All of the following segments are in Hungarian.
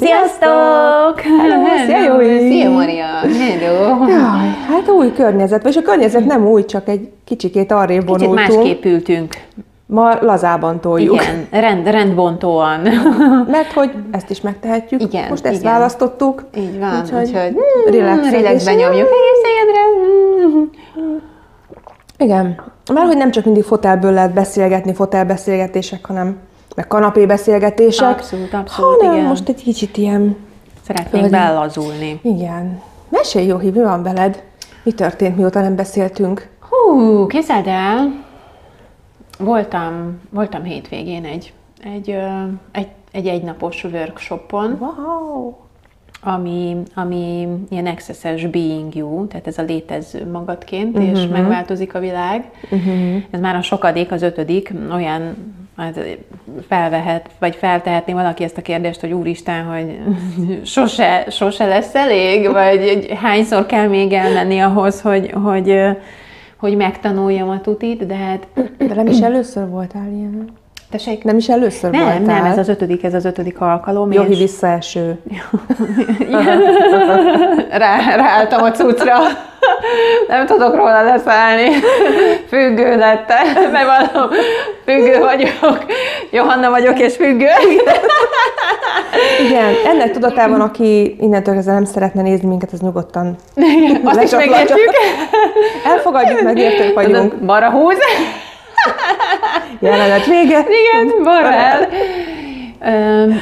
Sziasztok! Hello, szia Jói! Szia Maria! Hello! Jaj, hát új környezet, és a környezet nem új, csak egy kicsikét arrébb Kicsit vonultunk. másképp ültünk. Ma lazában toljuk. Igen, rend, rendbontóan. Mert hogy ezt is megtehetjük. Igen, Most ezt igen. választottuk. Így van, Úgyhogy, úgyhogy mm, relax. relaxben nyomjuk. Egészségedre! Igen. Már hogy nem csak mindig fotelből lehet beszélgetni, fotelbeszélgetések, hanem meg kanapébeszélgetések. Abszolút, abszolút, hanem igen. most egy kicsit ilyen, Szeretnénk Földi. belazulni. igen. Mesélj, jó mi van veled? Mi történt, mióta nem beszéltünk? Hú, képzeld el, voltam, voltam hétvégén egy, egy, egy, egy egynapos workshopon, Wow! ami, ami ilyen access being you, tehát ez a létező magadként, uh-huh. és megváltozik a világ. Uh-huh. Ez már a sokadik, az ötödik, olyan hát felvehet, vagy feltehetné valaki ezt a kérdést, hogy úristen, hogy sose, sose lesz elég, vagy hányszor kell még elmenni ahhoz, hogy, hogy, hogy megtanuljam a tutit, de hát De nem is először voltál ilyen. Tessék, Nem is először nem, voltál. nem, ez az ötödik, ez az ötödik alkalom. Jóhi és- visszaeső. Rá, ráálltam a cuccra. Nem tudok róla leszállni. Függő lettem. Bevallom, függő vagyok. Johanna vagyok és függő. Igen, ennek tudatában, aki innentől kezdve nem szeretne nézni minket, az nyugodtan Azt is megértjük. elfogadjuk, megértők vagyunk. Bara húz. Jelenet vége. Igen, bara el. Öm,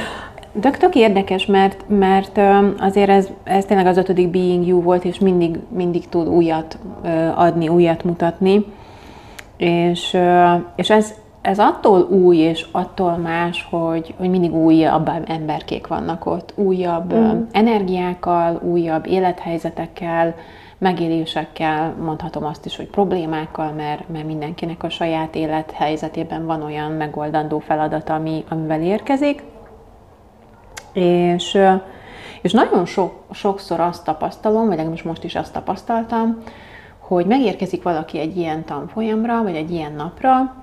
Tök, tök érdekes, mert, mert azért ez, ez tényleg az ötödik Being You volt, és mindig, mindig tud újat adni, újat mutatni. És, és ez, ez attól új, és attól más, hogy, hogy mindig újabb emberkék vannak ott, újabb mm. energiákkal, újabb élethelyzetekkel, megélésekkel, mondhatom azt is, hogy problémákkal, mert, mert mindenkinek a saját élethelyzetében van olyan megoldandó feladat, ami, amivel érkezik. És, és nagyon sok, sokszor azt tapasztalom, vagy legalábbis most is azt tapasztaltam, hogy megérkezik valaki egy ilyen tanfolyamra, vagy egy ilyen napra,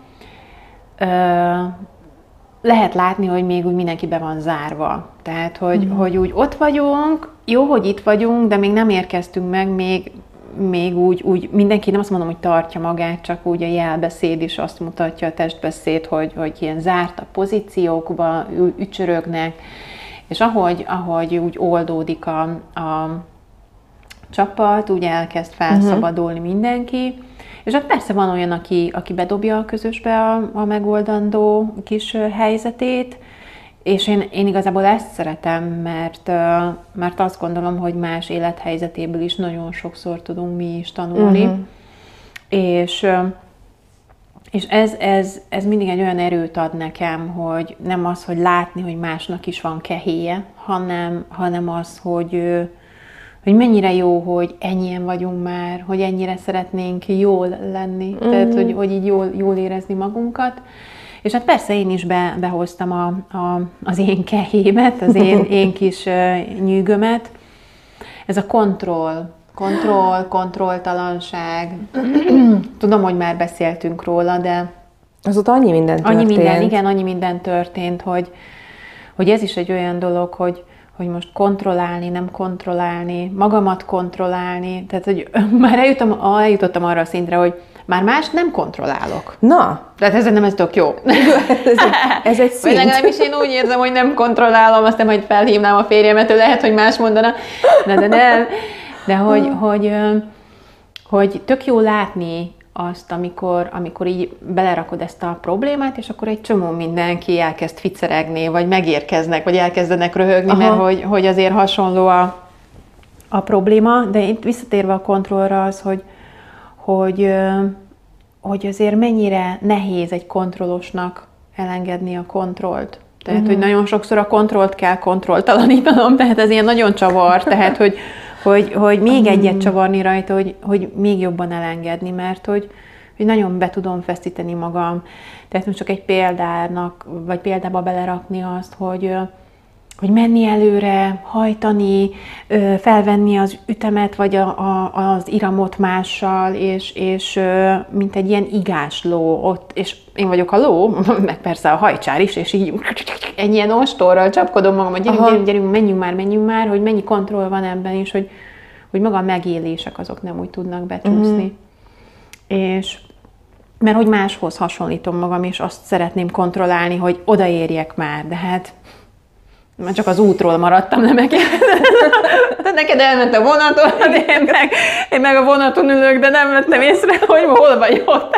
lehet látni, hogy még úgy mindenki be van zárva. Tehát, hogy, mm. hogy úgy ott vagyunk, jó, hogy itt vagyunk, de még nem érkeztünk meg, még, még úgy, úgy mindenki, nem azt mondom, hogy tartja magát, csak úgy a jelbeszéd is azt mutatja, a testbeszéd, hogy, hogy ilyen zárt a pozíciókba ücsörögnek, és ahogy, ahogy úgy oldódik a, a csapat, úgy elkezd felszabadulni uh-huh. mindenki, és hát persze van olyan, aki, aki bedobja a közösbe a, a megoldandó kis helyzetét, és én, én igazából ezt szeretem, mert, mert azt gondolom, hogy más élethelyzetéből is nagyon sokszor tudunk mi is tanulni. Uh-huh. És, és ez, ez, ez mindig egy olyan erőt ad nekem, hogy nem az, hogy látni, hogy másnak is van kehéje, hanem, hanem az, hogy, hogy mennyire jó, hogy ennyien vagyunk már, hogy ennyire szeretnénk jól lenni, mm-hmm. tehát hogy, hogy így jól, jól érezni magunkat. És hát persze én is be, behoztam a, a, az én kehémet, az én, én kis ö, nyűgömet. Ez a kontroll, kontroll, kontrolltalanság. Tudom, hogy már beszéltünk róla, de Azóta annyi minden történt. Annyi minden, igen, annyi minden történt, hogy, hogy ez is egy olyan dolog, hogy, hogy most kontrollálni, nem kontrollálni, magamat kontrollálni, tehát hogy már eljutom, eljutottam arra a szintre, hogy már más nem kontrollálok. Na, Tehát ez nem ez tök jó. ez egy, ez egy Vagy szint. legalábbis én úgy érzem, hogy nem kontrollálom, aztán majd felhívnám a férjemet, ő lehet, hogy más mondana. De, de nem. De hogy, hogy, ö, hogy tök jó látni azt, amikor, amikor így belerakod ezt a problémát, és akkor egy csomó mindenki elkezd ficeregni, vagy megérkeznek, vagy elkezdenek röhögni, Aha. mert hogy, hogy azért hasonló a, a probléma, de itt visszatérve a kontrollra az, hogy, hogy, hogy azért mennyire nehéz egy kontrollosnak elengedni a kontrollt. Tehát, uh-huh. hogy nagyon sokszor a kontrollt kell kontrolltalanítanom, tehát ez ilyen nagyon csavar, tehát, hogy, hogy, hogy még egyet csavarni rajta, hogy, hogy még jobban elengedni, mert hogy, hogy nagyon be tudom feszíteni magam. Tehát most csak egy példának, vagy példába belerakni azt, hogy, hogy menni előre, hajtani, felvenni az ütemet, vagy a, a, az iramot mással, és, és mint egy ilyen igás ló ott, és én vagyok a ló, meg persze a hajcsár is, és így egy ilyen ostorral csapkodom magam, hogy gyerünk, gyerünk, gyerünk, menjünk már, menjünk már, hogy mennyi kontroll van ebben, és hogy, hogy maga a megélések azok nem úgy tudnak becsúszni. Mm. És mert hogy máshoz hasonlítom magam, és azt szeretném kontrollálni, hogy odaérjek már, de hát már csak az útról maradtam, nem. De neked elment a vonaton, én meg, én meg a vonaton ülök, de nem vettem észre, hogy hol vagyok.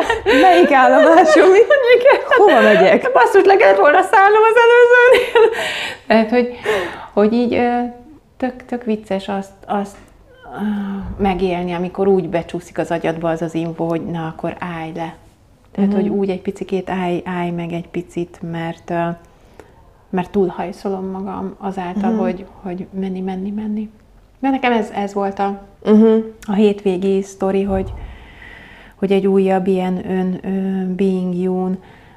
Melyik állomásom? Hova megyek? Basszus, le kellett volna szállnom az előzőnél. Tehát, hogy, hogy így tök, tök vicces azt, azt megélni, amikor úgy becsúszik az agyadba az az info, hogy na, akkor állj le. Tehát, uh-huh. hogy úgy egy picikét állj, állj meg egy picit, mert mert túlhajszolom magam azáltal, uh-huh. hogy, hogy menni, menni, menni. De nekem ez, ez volt a, uh-huh. a hétvégi sztori, hogy, hogy egy újabb ilyen ön, ön being you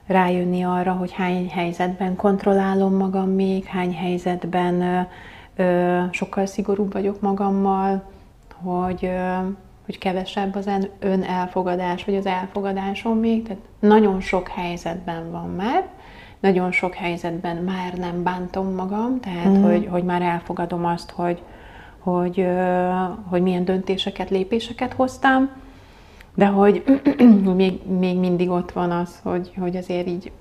rájönni arra, hogy hány helyzetben kontrollálom magam még, hány helyzetben ö, ö, sokkal szigorúbb vagyok magammal, hogy, ö, hogy kevesebb az ön elfogadás, vagy az elfogadásom még. Tehát nagyon sok helyzetben van már, nagyon sok helyzetben már nem bántom magam, tehát mm. hogy, hogy már elfogadom azt, hogy, hogy, hogy milyen döntéseket, lépéseket hoztam, de hogy még, még mindig ott van az, hogy, hogy azért így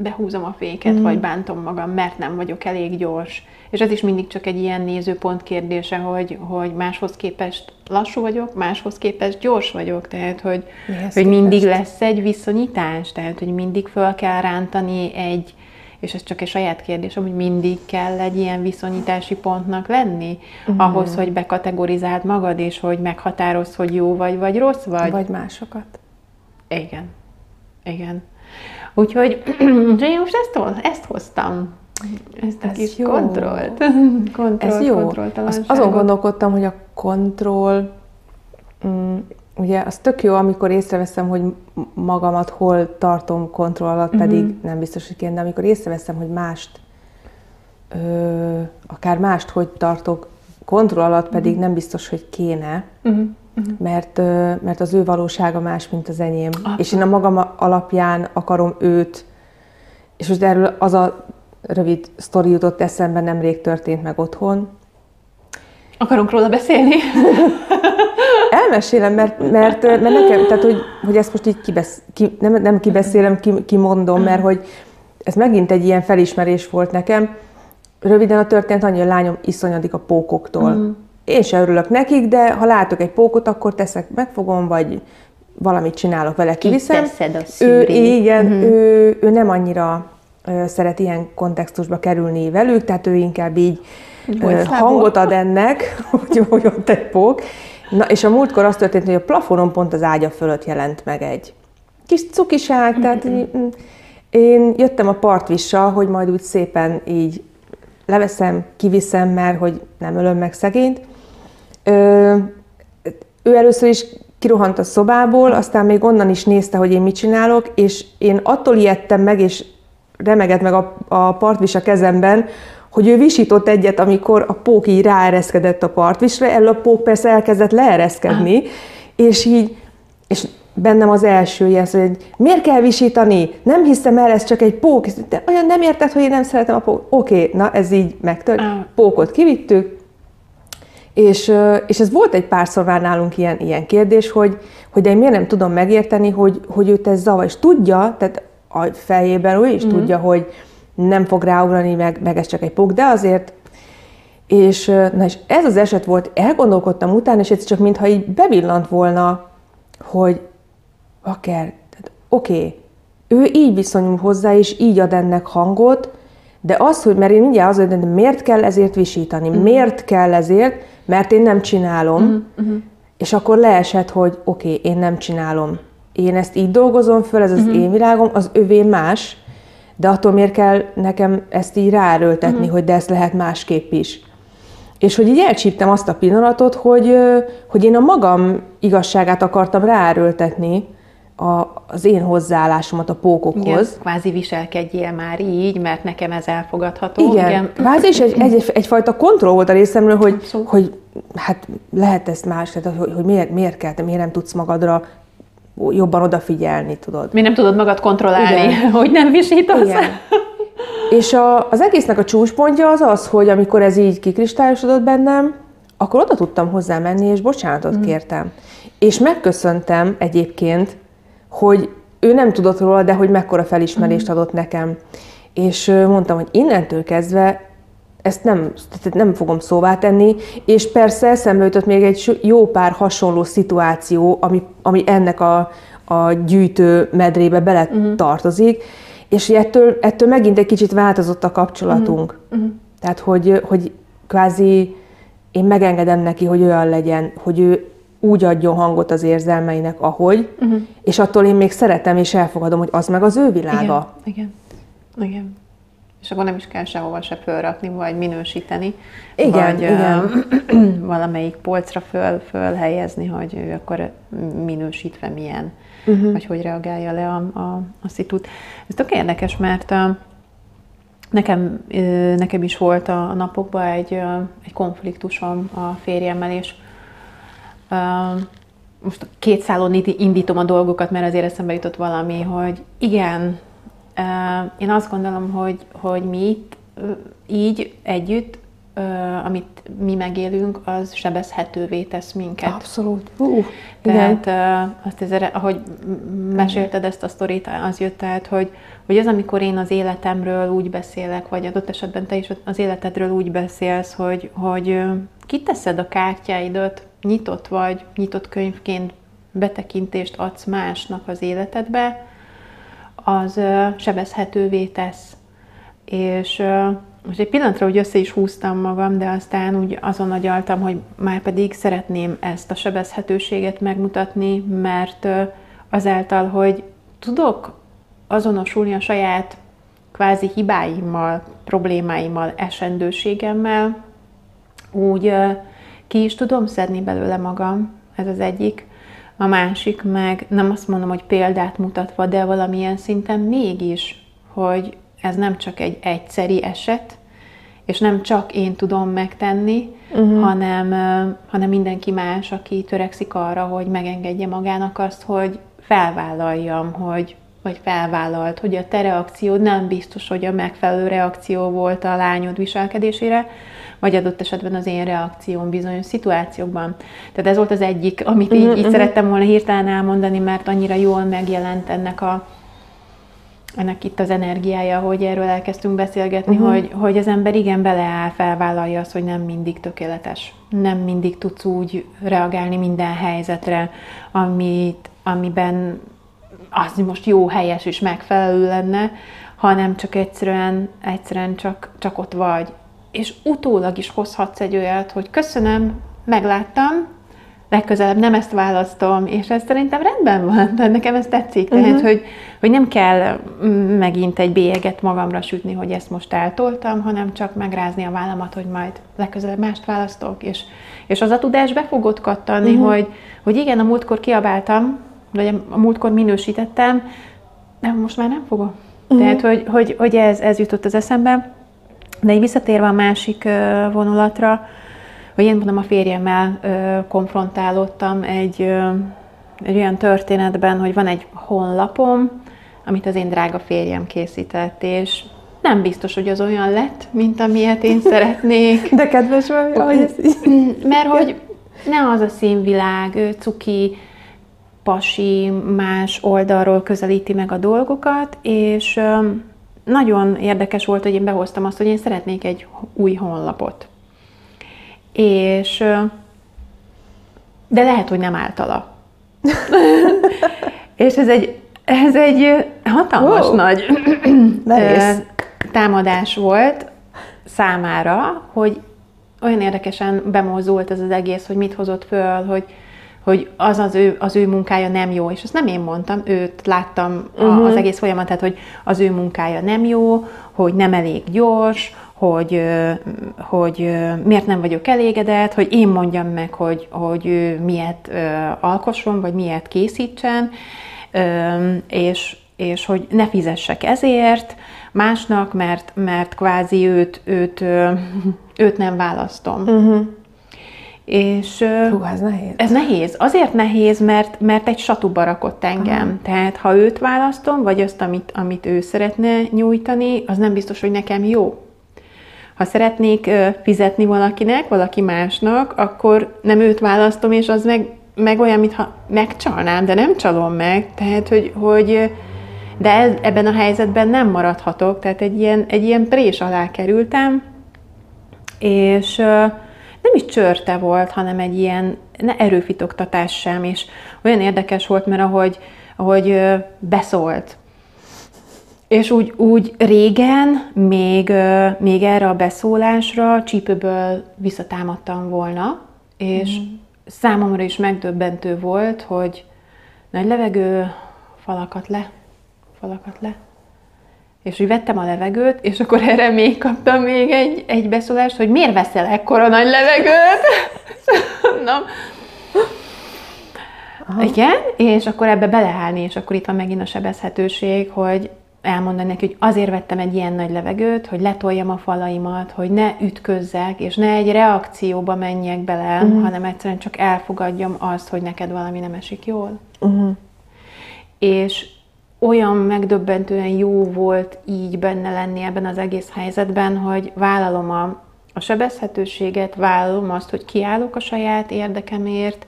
behúzom a féket, mm. vagy bántom magam, mert nem vagyok elég gyors. És ez is mindig csak egy ilyen nézőpont kérdése, hogy, hogy máshoz képest lassú vagyok, máshoz képest gyors vagyok, tehát hogy, hogy mindig lesz egy viszonyítás, tehát hogy mindig föl kell rántani egy, és ez csak egy saját kérdésem, hogy mindig kell egy ilyen viszonyítási pontnak lenni, mm. ahhoz, hogy bekategorizáld magad, és hogy meghatározd, hogy jó vagy, vagy rossz vagy. Vagy másokat. Igen. Igen. Úgyhogy én most ezt, ezt hoztam. Ezt a Ez kis jó. kontrollt. kontrollt Ez jó. Az, azon gondolkodtam, hogy a kontroll, mm, ugye az tök jó, amikor észreveszem, hogy magamat hol tartom kontroll alatt, uh-huh. pedig nem biztos, hogy kéne, de amikor észreveszem, hogy mást, ö, akár mást hogy tartok kontroll alatt, pedig uh-huh. nem biztos, hogy kéne, uh-huh. Uh-huh. Mert, mert az ő valósága más, mint az enyém. Abszolút. És én a magam alapján akarom őt, és most erről az a rövid sztori jutott eszembe, nemrég történt meg otthon. Akarunk róla beszélni? Elmesélem, mert, mert, mert nekem, tehát hogy, hogy ezt most így kibesz, ki, nem, nem kibeszélem, ki, kimondom, mert hogy ez megint egy ilyen felismerés volt nekem. Röviden a történet annyi, a lányom iszonyadik a pókoktól. Mm. Én sem örülök nekik, de ha látok egy pókot, akkor teszek, megfogom, vagy valamit csinálok vele, kiviszem. a ő, igen, mm-hmm. ő, ő nem annyira szeret ilyen kontextusba kerülni velük, tehát ő inkább így Bolyszából. hangot ad ennek, hogy, hogy ott egy pók. Na, és a múltkor az történt, hogy a plafonon pont az ágya fölött jelent meg egy kis cukiság, tehát így, mm, én jöttem a partvissal, hogy majd úgy szépen így leveszem, kiviszem, mert hogy nem ölöm meg szegényt. Ö, ő először is kirohant a szobából, aztán még onnan is nézte, hogy én mit csinálok, és én attól ijedtem meg, és remegett meg a, a partvis a kezemben, hogy ő visított egyet, amikor a pók így ráereszkedett a partvisre, el a pók persze elkezdett leereszkedni, ah. és így, és bennem az első jelz, hogy miért kell visítani? Nem hiszem el, ez csak egy pók. De olyan nem érted, hogy én nem szeretem a pók. Oké, okay, na ez így megtört. Ah. Pókot kivittük, és, és ez volt egy párszor már nálunk ilyen, ilyen kérdés, hogy, hogy én miért nem tudom megérteni, hogy, hogy őt ez zavar. És tudja, tehát a fejében ő is mm. tudja, hogy nem fog ráugrani, meg, meg ez csak egy pók, de azért és, na és ez az eset volt, elgondolkodtam utána, és ez csak mintha így bevillant volna, hogy akár, tehát oké, okay, ő így viszonyul hozzá, és így ad ennek hangot, de az, hogy, mert én mindjárt az, hogy miért kell ezért visítani, mm. miért kell ezért, mert én nem csinálom, mm-hmm. és akkor leesett, hogy oké, okay, én nem csinálom én ezt így dolgozom föl, ez az uh-huh. én világom, az övé más, de attól miért kell nekem ezt így ráerőltetni, uh-huh. hogy de ezt lehet másképp is. És hogy így elcsíptem azt a pillanatot, hogy, hogy én a magam igazságát akartam ráerőltetni a, az én hozzáállásomat a pókokhoz. Igen, kvázi viselkedjél már így, mert nekem ez elfogadható. Igen, Igen. kvázi és egy, egy, egyfajta kontroll volt a részemről, hogy, hogy hát lehet ezt más, tehát, hogy, hogy miért, miért kell, miért nem tudsz magadra jobban odafigyelni, tudod. Mi nem tudod magad kontrollálni, Igen. hogy nem visítasz. Igen. És a, az egésznek a csúcspontja az az, hogy amikor ez így kikristályosodott bennem, akkor oda tudtam hozzá menni, és bocsánatot mm. kértem. És megköszöntem egyébként, hogy ő nem tudott róla, de hogy mekkora felismerést mm. adott nekem. És mondtam, hogy innentől kezdve ezt nem, nem fogom szóvá tenni, és persze eszembe jutott még egy jó pár hasonló szituáció, ami, ami ennek a, a gyűjtő medrébe bele uh-huh. tartozik, és ettől, ettől megint egy kicsit változott a kapcsolatunk. Uh-huh. Tehát, hogy, hogy kvázi én megengedem neki, hogy olyan legyen, hogy ő úgy adjon hangot az érzelmeinek, ahogy, uh-huh. és attól én még szeretem és elfogadom, hogy az meg az ő világa. Igen, igen, igen. És akkor nem is kell sehova se fölrakni, vagy minősíteni. Igen, vagy igen. valamelyik polcra föl, fölhelyezni, hogy ő akkor minősítve milyen, uh-huh. vagy hogy reagálja le a, a, a szitut. Ez tök érdekes, mert nekem, nekem is volt a napokban egy, egy konfliktusom a férjemmel, és most két szálon indítom a dolgokat, mert azért eszembe jutott valami, hogy igen, én azt gondolom, hogy, hogy mi itt így együtt, amit mi megélünk, az sebezhetővé tesz minket. Abszolút. Uh, Tehát igen. azt ezzel, ahogy mesélted ezt a sztorit, az jött át, hogy, hogy az, amikor én az életemről úgy beszélek, vagy adott esetben te is az életedről úgy beszélsz, hogy, hogy kiteszed a kártyáidat, nyitott vagy, nyitott könyvként betekintést adsz másnak az életedbe, az sebezhetővé tesz. És most egy pillanatra úgy össze is húztam magam, de aztán úgy azon agyaltam, hogy már pedig szeretném ezt a sebezhetőséget megmutatni, mert azáltal, hogy tudok azonosulni a saját kvázi hibáimmal, problémáimmal, esendőségemmel, úgy ki is tudom szedni belőle magam, ez az egyik. A másik meg nem azt mondom, hogy példát mutatva, de valamilyen szinten mégis, hogy ez nem csak egy egyszeri eset, és nem csak én tudom megtenni, uh-huh. hanem, hanem mindenki más, aki törekszik arra, hogy megengedje magának azt, hogy felvállaljam, hogy vagy felvállalt, hogy a te reakciód nem biztos, hogy a megfelelő reakció volt a lányod viselkedésére, vagy adott esetben az én reakcióm bizonyos szituációkban. Tehát ez volt az egyik, amit így, uh-huh, így szerettem volna hirtelen elmondani, mert annyira jól megjelent ennek a ennek itt az energiája, hogy erről elkezdtünk beszélgetni, uh-huh. hogy, hogy az ember igen beleáll, felvállalja azt, hogy nem mindig tökéletes. Nem mindig tudsz úgy reagálni minden helyzetre, amit, amiben az most jó, helyes és megfelelő lenne, hanem csak egyszerűen, egyszerűen csak, csak ott vagy. És utólag is hozhatsz egy olyat, hogy köszönöm, megláttam, legközelebb nem ezt választom, és ez szerintem rendben van, de nekem ez tetszik, tehát, uh-huh. hogy, hogy nem kell megint egy bélyeget magamra sütni, hogy ezt most eltoltam, hanem csak megrázni a vállamat, hogy majd legközelebb mást választok, és, és az a tudás be fogod kattani, uh-huh. hogy, hogy igen, a múltkor kiabáltam, vagy a múltkor minősítettem, de most már nem fogom. Uh-huh. Tehát, hogy, hogy, hogy ez, ez jutott az eszembe. De így visszatérve a másik vonulatra, hogy én mondom, a férjemmel konfrontálódtam egy, egy olyan történetben, hogy van egy honlapom, amit az én drága férjem készített, és nem biztos, hogy az olyan lett, mint amilyet én szeretnék. De kedves vagy, hogy ez Mert hogy ne az a színvilág, ő cuki, pasi, más oldalról közelíti meg a dolgokat, és nagyon érdekes volt, hogy én behoztam azt, hogy én szeretnék egy új honlapot. És de lehet, hogy nem általa. és ez egy, ez egy hatalmas oh. nagy támadás volt számára, hogy olyan érdekesen bemozdult ez az egész, hogy mit hozott föl, hogy, hogy az az ő, az ő munkája nem jó, és ezt nem én mondtam, őt láttam uh-huh. az egész folyamatát, hogy az ő munkája nem jó, hogy nem elég gyors, hogy, hogy miért nem vagyok elégedett, hogy én mondjam meg, hogy, hogy ő miért alkosson, vagy miért készítsen, és, és hogy ne fizessek ezért másnak, mert, mert kvázi őt, őt, őt nem választom. Uh-huh. És Hú, ez nehéz. Ez nehéz. Azért nehéz, mert, mert egy satuba rakott engem. Uh-huh. Tehát ha őt választom, vagy azt, amit, amit ő szeretne nyújtani, az nem biztos, hogy nekem jó. Ha szeretnék fizetni valakinek, valaki másnak, akkor nem őt választom, és az meg, meg olyan, mintha megcsalnám, de nem csalom meg. Tehát, hogy, hogy de ez, ebben a helyzetben nem maradhatok, tehát egy ilyen, egy ilyen prés alá kerültem, és nem is csörte volt, hanem egy ilyen ne erőfitoktatás sem, és olyan érdekes volt, mert ahogy, ahogy beszólt, és úgy, úgy régen még, még erre a beszólásra csípőből visszatámadtam volna, és mm. számomra is megdöbbentő volt, hogy nagy levegő, falakat le, falakat le. És úgy vettem a levegőt, és akkor erre még kaptam még egy, egy beszólást, hogy miért veszel ekkora nagy levegőt? Aha. Igen, és akkor ebbe beleállni, és akkor itt van megint a sebezhetőség, hogy elmondani neki, hogy azért vettem egy ilyen nagy levegőt, hogy letoljam a falaimat, hogy ne ütközzek, és ne egy reakcióba menjek bele, uh-huh. hanem egyszerűen csak elfogadjam azt, hogy neked valami nem esik jól. Uh-huh. És olyan megdöbbentően jó volt így benne lenni ebben az egész helyzetben, hogy vállalom a, a sebezhetőséget, vállalom azt, hogy kiállok a saját érdekemért,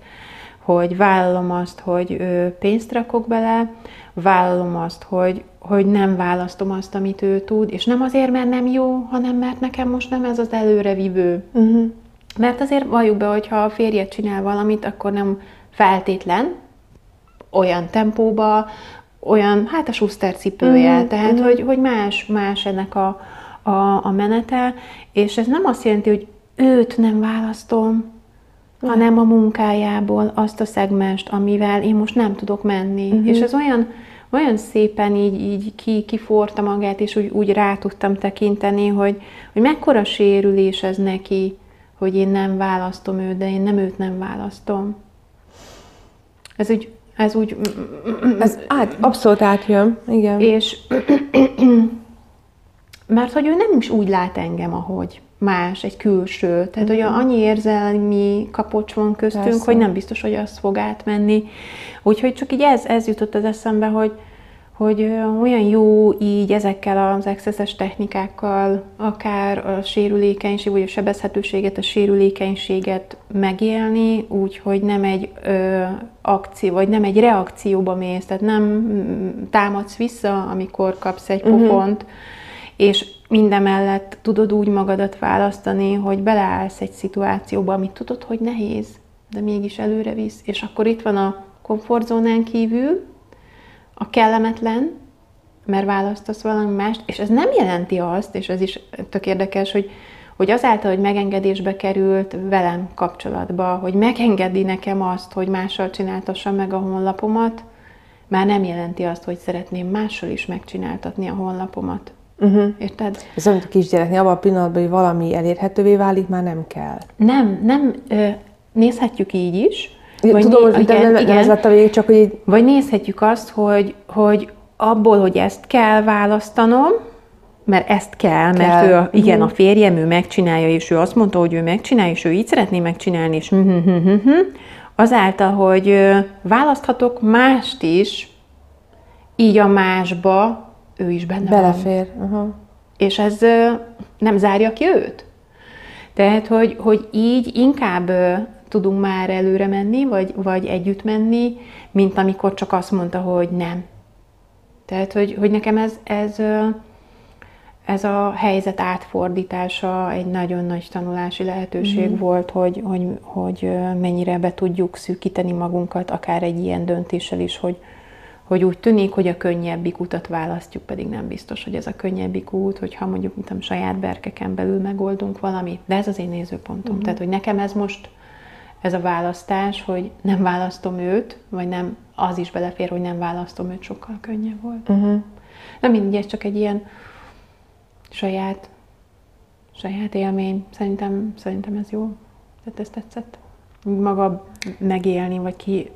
hogy vállalom azt, hogy pénzt rakok bele, vállalom azt, hogy, hogy nem választom azt, amit ő tud, és nem azért, mert nem jó, hanem mert nekem most nem ez az előrevívő. Uh-huh. Mert azért valljuk be, hogy ha a férjed csinál valamit, akkor nem feltétlen olyan tempóba, olyan, hát a Schuster cipője, uh-huh. tehát uh-huh. Hogy, hogy más, más ennek a, a, a menete, és ez nem azt jelenti, hogy őt nem választom, hanem a munkájából azt a szegmest, amivel én most nem tudok menni. Uh-huh. És ez olyan, olyan szépen így, így ki, kiforta magát, és úgy, úgy rá tudtam tekinteni, hogy, hogy mekkora sérülés ez neki, hogy én nem választom őt, de én nem őt nem választom. Ez úgy, ez úgy... Ez át, abszolút átjön, igen. És mert hogy ő nem is úgy lát engem, ahogy más, egy külső. Tehát, hogy mhm. annyi érzelmi kapocs van köztünk, Persze. hogy nem biztos, hogy az fog átmenni. Úgyhogy csak így ez, ez jutott az eszembe, hogy, hogy olyan jó így ezekkel az excesses technikákkal, akár a sérülékenység, vagy a sebezhetőséget, a sérülékenységet megélni, úgyhogy nem egy ö, akció, vagy nem egy reakcióba mész, tehát nem mm, támadsz vissza, amikor kapsz egy mhm. pofont, uh-huh. és mindemellett tudod úgy magadat választani, hogy beleállsz egy szituációba, amit tudod, hogy nehéz, de mégis előre visz. És akkor itt van a komfortzónán kívül, a kellemetlen, mert választasz valami mást, és ez nem jelenti azt, és ez is tök érdekes, hogy, hogy azáltal, hogy megengedésbe került velem kapcsolatba, hogy megengedi nekem azt, hogy mással csináltassam meg a honlapomat, már nem jelenti azt, hogy szeretném mással is megcsináltatni a honlapomat. Uh-huh. Érted? Ez amit a kisgyereknél, abban a pillanatban, hogy valami elérhetővé válik, már nem kell. Nem, nem, nézhetjük így is. Vagy Tudom, hogy igen, nem, igen, ez lett a végig, csak hogy... Így... Vagy nézhetjük azt, hogy, hogy abból, hogy ezt kell választanom, mert ezt kell, kell. mert ő, a, igen, uh-huh. a férjem, ő megcsinálja, és ő azt mondta, hogy ő megcsinálja, és ő így szeretné megcsinálni, és azáltal, hogy választhatok mást is, így a másba ő is benne Belefér. van. Uh-huh. És ez nem zárja ki őt? Tehát, hogy, hogy így inkább tudunk már előre menni, vagy, vagy együtt menni, mint amikor csak azt mondta, hogy nem. Tehát, hogy, hogy nekem ez, ez, ez a helyzet átfordítása egy nagyon nagy tanulási lehetőség mm-hmm. volt, hogy, hogy, hogy mennyire be tudjuk szűkíteni magunkat, akár egy ilyen döntéssel is, hogy, hogy úgy tűnik, hogy a könnyebbik utat választjuk, pedig nem biztos, hogy ez a könnyebbik út, hogyha mondjuk, mint a saját berkeken belül megoldunk valamit. De ez az én nézőpontom. Uh-huh. Tehát, hogy nekem ez most ez a választás, hogy nem választom őt, vagy nem, az is belefér, hogy nem választom őt, sokkal könnyebb volt. Uh-huh. Nem mindegy, ez csak egy ilyen saját, saját élmény. Szerintem, szerintem ez jó. Tehát ez tetszett. maga megélni, vagy ki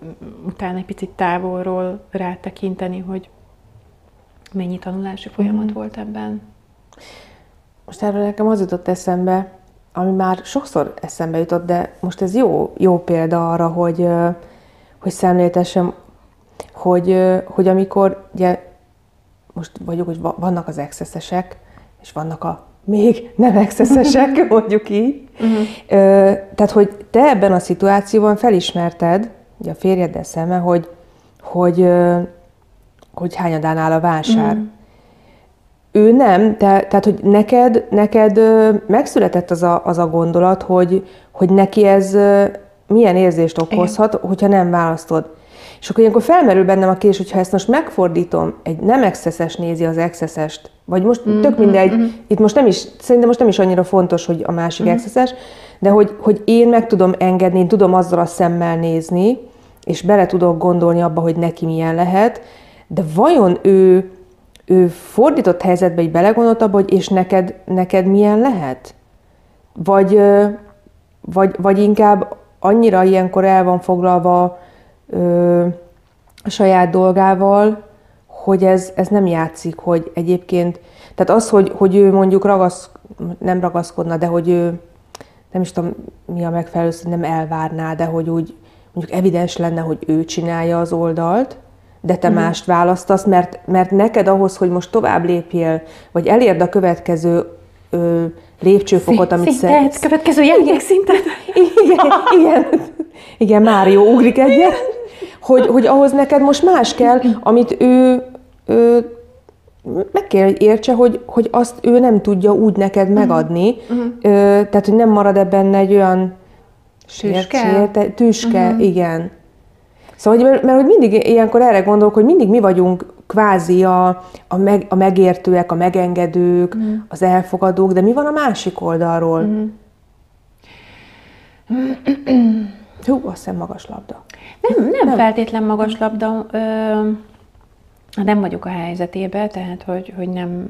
utána egy picit távolról rátekinteni, hogy mennyi tanulási folyamat mm. volt ebben. Most erről nekem az jutott eszembe, ami már sokszor eszembe jutott, de most ez jó, jó példa arra, hogy, hogy szemléltessem, hogy, hogy amikor ugye most vagyok, hogy vannak az exceszesek, és vannak a még nem exceszesek, mondjuk így. Uh-huh. Tehát, hogy te ebben a szituációban felismerted, ugye a férjeddel szeme, hogy, hogy, hogy hányadán áll a vásár. Uh-huh. Ő nem, te, tehát, hogy neked, neked megszületett az a, az a gondolat, hogy, hogy neki ez milyen érzést okozhat, Igen. hogyha nem választod. És akkor ilyenkor felmerül bennem a kérdés, hogyha ezt most megfordítom, egy nem exceszes nézi az exceszest, vagy most mm-hmm. tök mindegy, mm-hmm. itt most nem is, szerintem most nem is annyira fontos, hogy a másik mm-hmm. exceszes, de hogy, hogy én meg tudom engedni, én tudom azzal a szemmel nézni, és bele tudok gondolni abba, hogy neki milyen lehet, de vajon ő, ő fordított helyzetbe így belegondolt abba, hogy és neked, neked milyen lehet? Vagy, vagy, vagy inkább annyira ilyenkor el van foglalva ö, a saját dolgával, hogy ez, ez nem játszik, hogy egyébként, tehát az, hogy, hogy ő mondjuk ragasz, nem ragaszkodna, de hogy ő, nem is tudom mi a megfelelő, nem elvárná, de hogy úgy mondjuk evidens lenne, hogy ő csinálja az oldalt, de te mm. mást választasz, mert, mert neked ahhoz, hogy most tovább lépjél, vagy elérd a következő ö, lépcsőfokot, amit szeretsz. következő szintet. Igen, igen, igen, Mário ugrik egyet, hogy, hogy ahhoz neked most más kell, amit ő, ő meg kell, hogy értse, hogy, hogy azt ő nem tudja úgy neked mhm. megadni, uh-huh. ö, tehát, hogy nem marad ebben egy olyan tüske, sérte, tüske uh-huh. igen. Szóval, hogy, mert, hogy mindig ilyenkor erre gondolok, hogy mindig mi vagyunk kvázi a, a, meg, a megértőek, a megengedők, uh-huh. az elfogadók, de mi van a másik oldalról? Uh-huh. Hú, azt hiszem magas labda. Nem, nem, nem. feltétlen magas labda. Ö, nem vagyok a helyzetébe, tehát hogy, hogy nem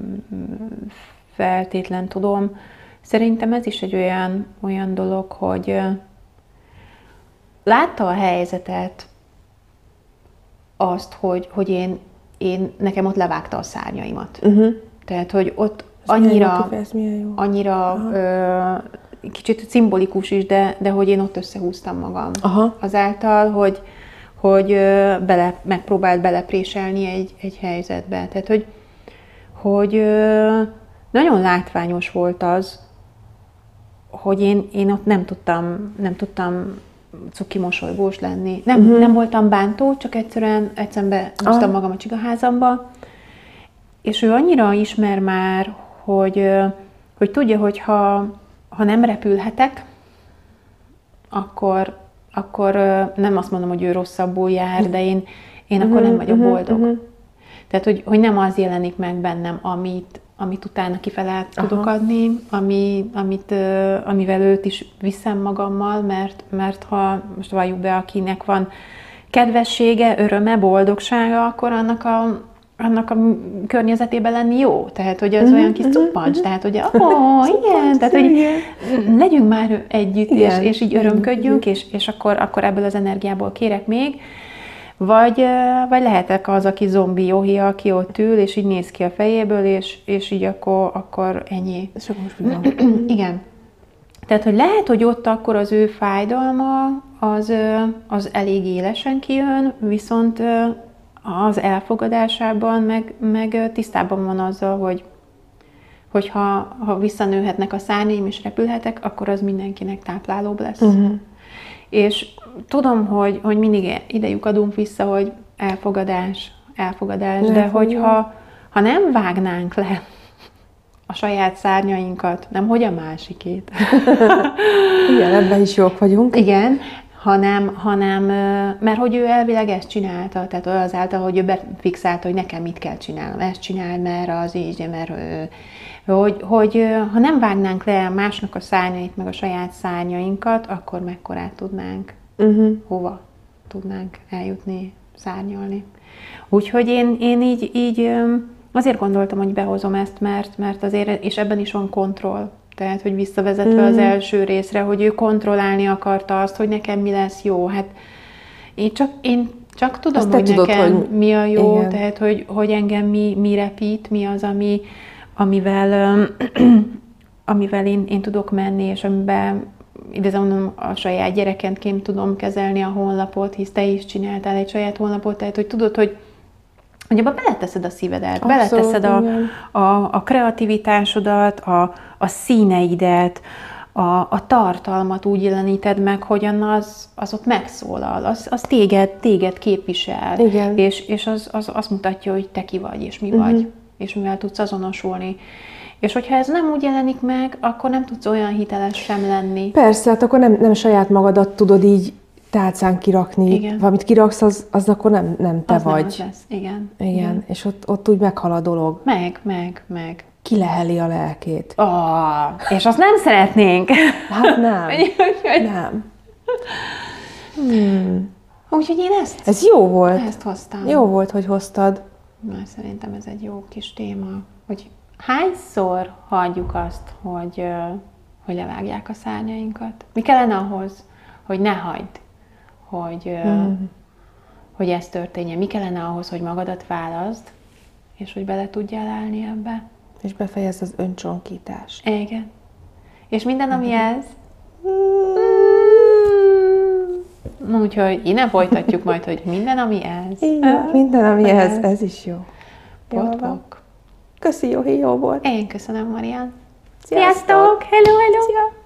feltétlen tudom. Szerintem ez is egy olyan, olyan dolog, hogy látta a helyzetet, azt, hogy, hogy én, én, nekem ott levágta a szárnyaimat. Uh-huh. Tehát, hogy ott annyira, annyira ö, kicsit szimbolikus is, de, de hogy én ott összehúztam magam. Aha. Azáltal, hogy, hogy bele, megpróbált belepréselni egy, egy helyzetbe. Tehát, hogy, hogy nagyon látványos volt az, hogy én, én ott nem tudtam, nem tudtam cuki mosolygós lenni. Nem, uh-huh. nem voltam bántó, csak egyszerűen egyszerűen behúztam magam a csigaházamba, és ő annyira ismer már, hogy, hogy tudja, hogy ha, ha nem repülhetek, akkor, akkor nem azt mondom, hogy ő rosszabbul jár, de én, én akkor nem vagyok boldog. Uh-huh. Tehát, hogy, hogy nem az jelenik meg bennem, amit, amit utána kifele tudok adni, ami, amit, amivel őt is viszem magammal, mert, mert ha most valljuk be, akinek van kedvessége, öröme, boldogsága, akkor annak a, annak a környezetében lenni jó. Tehát, hogy az uh-huh, olyan kis uh-huh, cuppancs. Uh-huh. Tehát, hogy oh, igen, tehát, hogy igen. legyünk már együtt, igen, és, és így örömködjünk, és, és akkor, akkor ebből az energiából kérek még. Vagy, vagy lehetek az, aki zombi Johi, aki ott ül, és így néz ki a fejéből, és, és így akkor, akkor ennyi. Igen. Tehát, hogy lehet, hogy ott akkor az ő fájdalma az, az elég élesen kijön, viszont az elfogadásában meg, meg tisztában van azzal, hogy hogyha ha visszanőhetnek a szárnyaim és repülhetek, akkor az mindenkinek táplálóbb lesz. Uh-huh. És tudom, hogy, hogy mindig idejük adunk vissza, hogy elfogadás, elfogadás, de hogyha ha nem vágnánk le a saját szárnyainkat, nem hogy a másikét. Igen, ebben is jók vagyunk. Igen, hanem, hanem, mert hogy ő elvileg ezt csinálta, tehát azáltal, hogy ő befixálta, hogy nekem mit kell csinálnom, ezt csinál, mert az így, mert ő, hogy, hogy ha nem vágnánk le másnak a szárnyait, meg a saját szárnyainkat, akkor mekkorát tudnánk uh-huh. hova tudnánk eljutni, szárnyalni. Úgyhogy én, én így, így azért gondoltam, hogy behozom ezt, mert, mert azért, és ebben is van kontroll. Tehát, hogy visszavezetve mm. az első részre, hogy ő kontrollálni akarta azt, hogy nekem mi lesz jó. Hát én csak, én csak tudom, Azt hogy tudod, nekem hogy... mi a jó, Igen. tehát, hogy, hogy engem mi, mi repít, mi az, ami, amivel, amivel én, én tudok menni, és amiben idézem a saját gyerekenként tudom kezelni a honlapot, hisz te is csináltál egy saját honlapot, tehát hogy tudod, hogy hogy abba beleteszed a szívedet, Abszolút, beleteszed a, a, a kreativitásodat, a, a színeidet, a, a tartalmat úgy jeleníted meg, hogyan az, az ott megszólal, az, az téged, téged képvisel, Igen. és, és az, az azt mutatja, hogy te ki vagy, és mi uh-huh. vagy, és mivel tudsz azonosulni. És hogyha ez nem úgy jelenik meg, akkor nem tudsz olyan hiteles sem lenni. Persze, hát akkor nem, nem saját magadat tudod így tálcán kirakni. Igen. Valamit kiraksz, az, az akkor nem, nem te az vagy. Nem az lesz. Igen. Igen. Igen. És ott, ott úgy meghal a dolog. Meg, meg, meg. Kileheli a lelkét. Oh, és azt nem szeretnénk. Hát nem. nem. Hmm. Úgyhogy én ezt... Ez jó volt. Ezt hoztam. Jó volt, hogy hoztad. Na, szerintem ez egy jó kis téma, hogy hányszor hagyjuk azt, hogy, hogy levágják a szárnyainkat? Mi kellene ahhoz, hogy ne hagyd, hogy, mm. hogy ez történjen? Mi kellene ahhoz, hogy magadat válaszd, és hogy bele tudjál állni ebbe? És befejezd az öncsonkítást. Igen. És minden, ami mm. ez, mm. Úgyhogy innen folytatjuk majd, hogy minden, ami ez. Igen, minden, ami ez, ez, ez is jó. Pok, Köszi, jó, jó volt. Én köszönöm, Marian. Sziasztok! Sziasztok! Hello, hello! Szia.